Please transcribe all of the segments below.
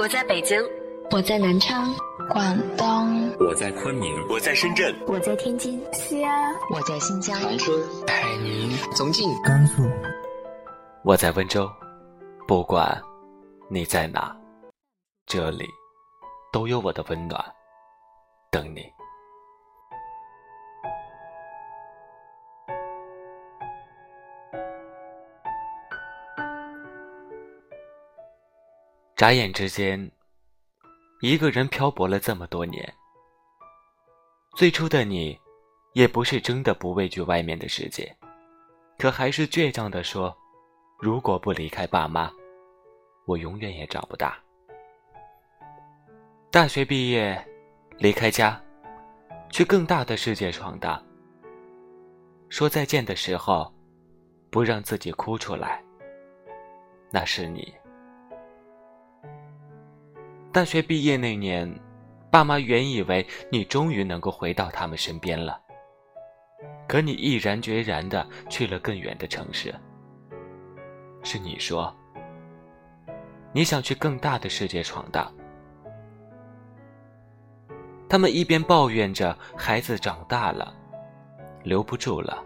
我在北京，我在南昌，广东，我在昆明，我在深圳，我在天津，西安，我在新疆，长春，海宁，重庆，甘肃，我在温州。不管你在哪，这里都有我的温暖等你。眨眼之间，一个人漂泊了这么多年。最初的你，也不是真的不畏惧外面的世界，可还是倔强的说：“如果不离开爸妈，我永远也长不大。”大学毕业，离开家，去更大的世界闯荡。说再见的时候，不让自己哭出来。那是你。大学毕业那年，爸妈原以为你终于能够回到他们身边了。可你毅然决然的去了更远的城市。是你说，你想去更大的世界闯荡。他们一边抱怨着孩子长大了，留不住了，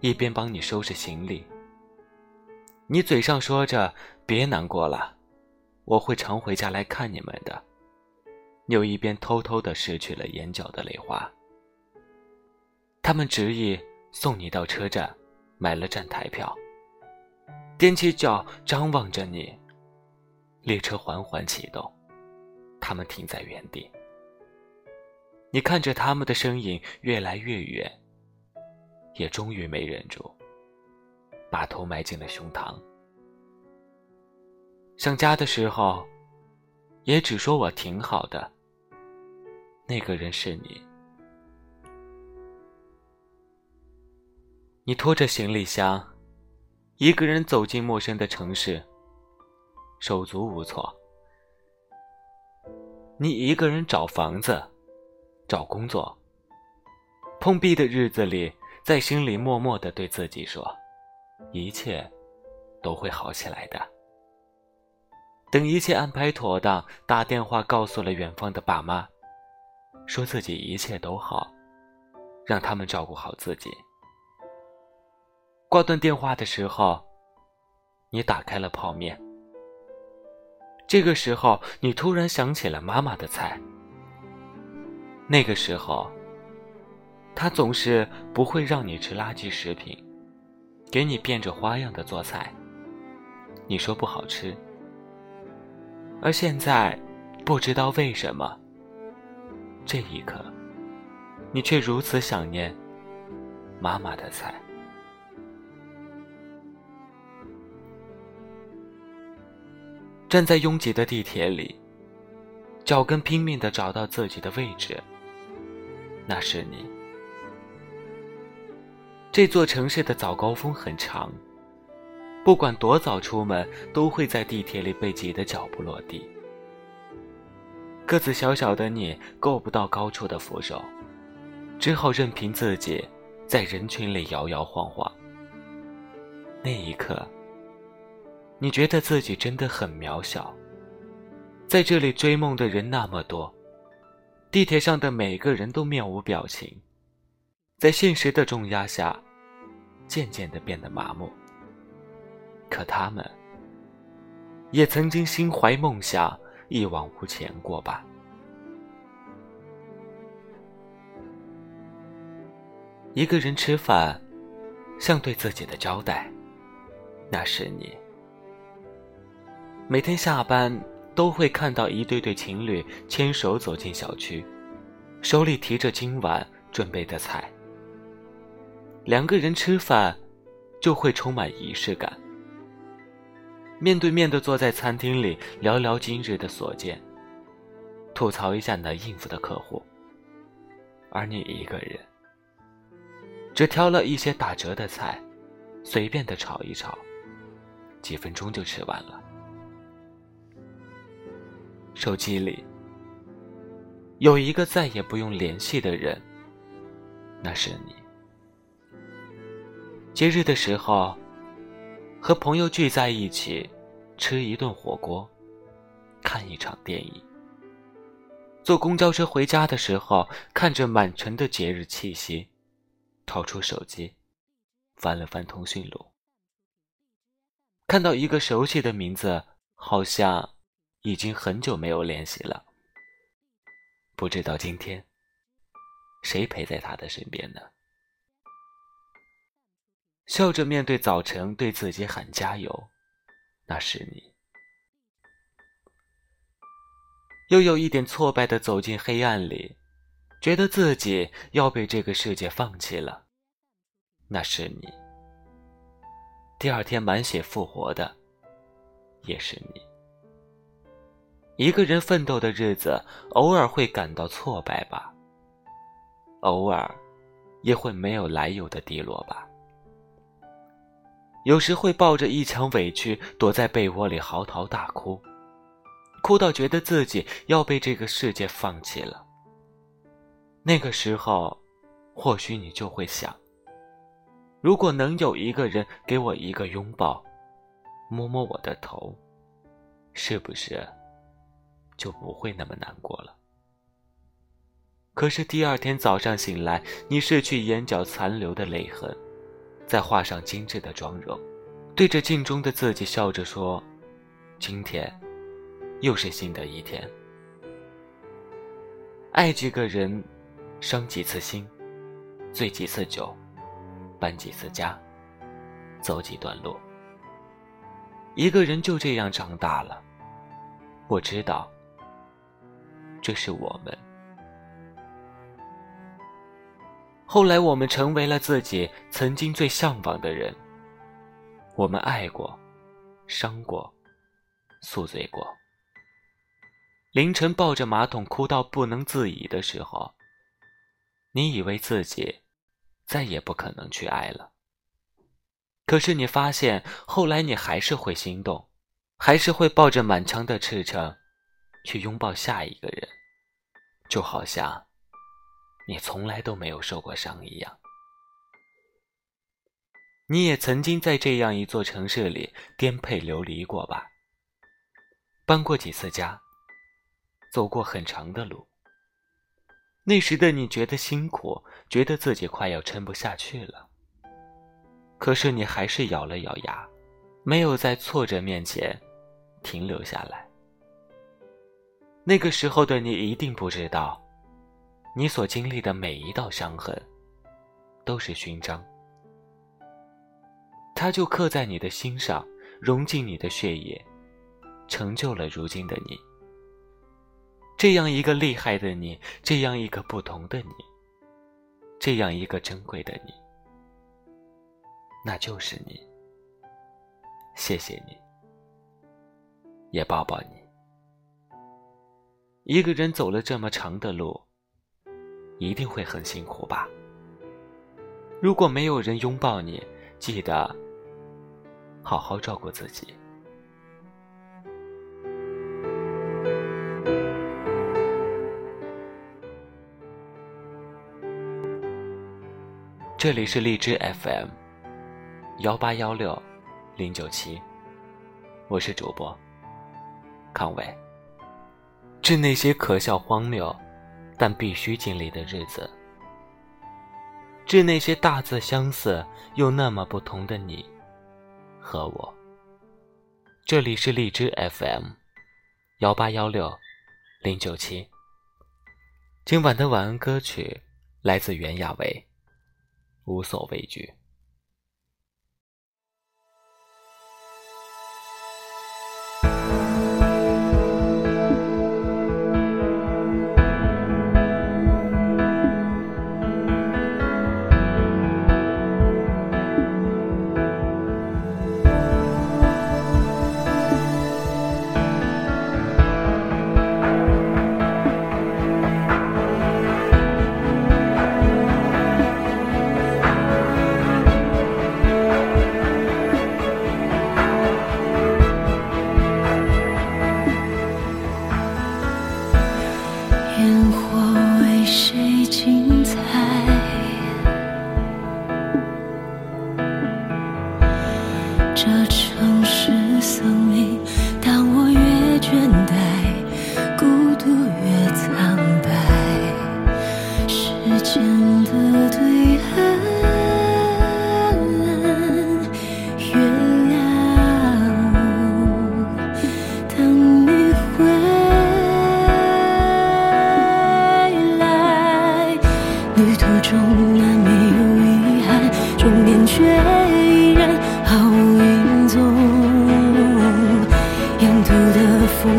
一边帮你收拾行李。你嘴上说着别难过了。我会常回家来看你们的。又一边偷偷的拭去了眼角的泪花。他们执意送你到车站，买了站台票，踮起脚张望着你。列车缓缓启动，他们停在原地。你看着他们的身影越来越远，也终于没忍住，把头埋进了胸膛。想家的时候，也只说我挺好的。那个人是你。你拖着行李箱，一个人走进陌生的城市，手足无措。你一个人找房子，找工作。碰壁的日子里，在心里默默的对自己说：“一切都会好起来的。”等一切安排妥当，打电话告诉了远方的爸妈，说自己一切都好，让他们照顾好自己。挂断电话的时候，你打开了泡面。这个时候，你突然想起了妈妈的菜。那个时候，她总是不会让你吃垃圾食品，给你变着花样的做菜。你说不好吃。而现在，不知道为什么，这一刻，你却如此想念妈妈的菜。站在拥挤的地铁里，脚跟拼命的找到自己的位置。那是你。这座城市的早高峰很长。不管多早出门，都会在地铁里被挤得脚不落地。个子小小的你够不到高处的扶手，只好任凭自己在人群里摇摇晃晃。那一刻，你觉得自己真的很渺小。在这里追梦的人那么多，地铁上的每个人都面无表情，在现实的重压下，渐渐的变得麻木。可他们也曾经心怀梦想，一往无前过吧。一个人吃饭，像对自己的交代，那是你。每天下班都会看到一对对情侣牵手走进小区，手里提着今晚准备的菜。两个人吃饭，就会充满仪式感。面对面的坐在餐厅里聊聊今日的所见，吐槽一下难应付的客户。而你一个人，只挑了一些打折的菜，随便的炒一炒，几分钟就吃完了。手机里有一个再也不用联系的人，那是你。节日的时候。和朋友聚在一起，吃一顿火锅，看一场电影。坐公交车回家的时候，看着满城的节日气息，掏出手机，翻了翻通讯录，看到一个熟悉的名字，好像已经很久没有联系了。不知道今天谁陪在他的身边呢？笑着面对早晨，对自己喊加油，那是你。又有一点挫败的走进黑暗里，觉得自己要被这个世界放弃了。那是你。第二天满血复活的，也是你。一个人奋斗的日子，偶尔会感到挫败吧，偶尔也会没有来由的低落吧。有时会抱着一腔委屈，躲在被窝里嚎啕大哭。哭到觉得自己要被这个世界放弃了。那个时候，或许你就会想：如果能有一个人给我一个拥抱，摸摸我的头，是不是就不会那么难过了？可是第二天早上醒来，你拭去眼角残留的泪痕，再画上精致的妆容，对着镜中的自己笑着说：“今天。”又是新的一天。爱几个人，伤几次心，醉几次酒，搬几次家，走几段路。一个人就这样长大了。我知道，这是我们。后来，我们成为了自己曾经最向往的人。我们爱过，伤过，宿醉过。凌晨抱着马桶哭到不能自已的时候，你以为自己再也不可能去爱了。可是你发现，后来你还是会心动，还是会抱着满腔的赤诚去拥抱下一个人，就好像你从来都没有受过伤一样。你也曾经在这样一座城市里颠沛流离过吧？搬过几次家？走过很长的路，那时的你觉得辛苦，觉得自己快要撑不下去了。可是你还是咬了咬牙，没有在挫折面前停留下来。那个时候的你一定不知道，你所经历的每一道伤痕，都是勋章，它就刻在你的心上，融进你的血液，成就了如今的你。这样一个厉害的你，这样一个不同的你，这样一个珍贵的你，那就是你。谢谢你，也抱抱你。一个人走了这么长的路，一定会很辛苦吧？如果没有人拥抱你，记得好好照顾自己。这里是荔枝 FM，幺八幺六零九七，我是主播康伟。致那些可笑荒谬，但必须经历的日子；致那些大字相似又那么不同的你和我。这里是荔枝 FM，幺八幺六零九七。今晚的晚安歌曲来自袁娅维。无所畏惧。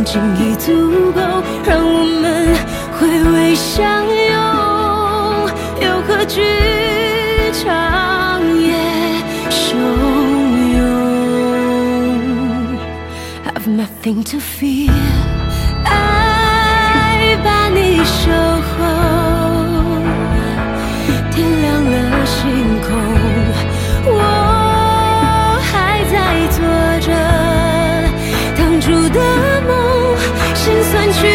情已足够，让我们回味相拥，又何惧长夜汹涌？I've nothing to fear，爱把你守。算去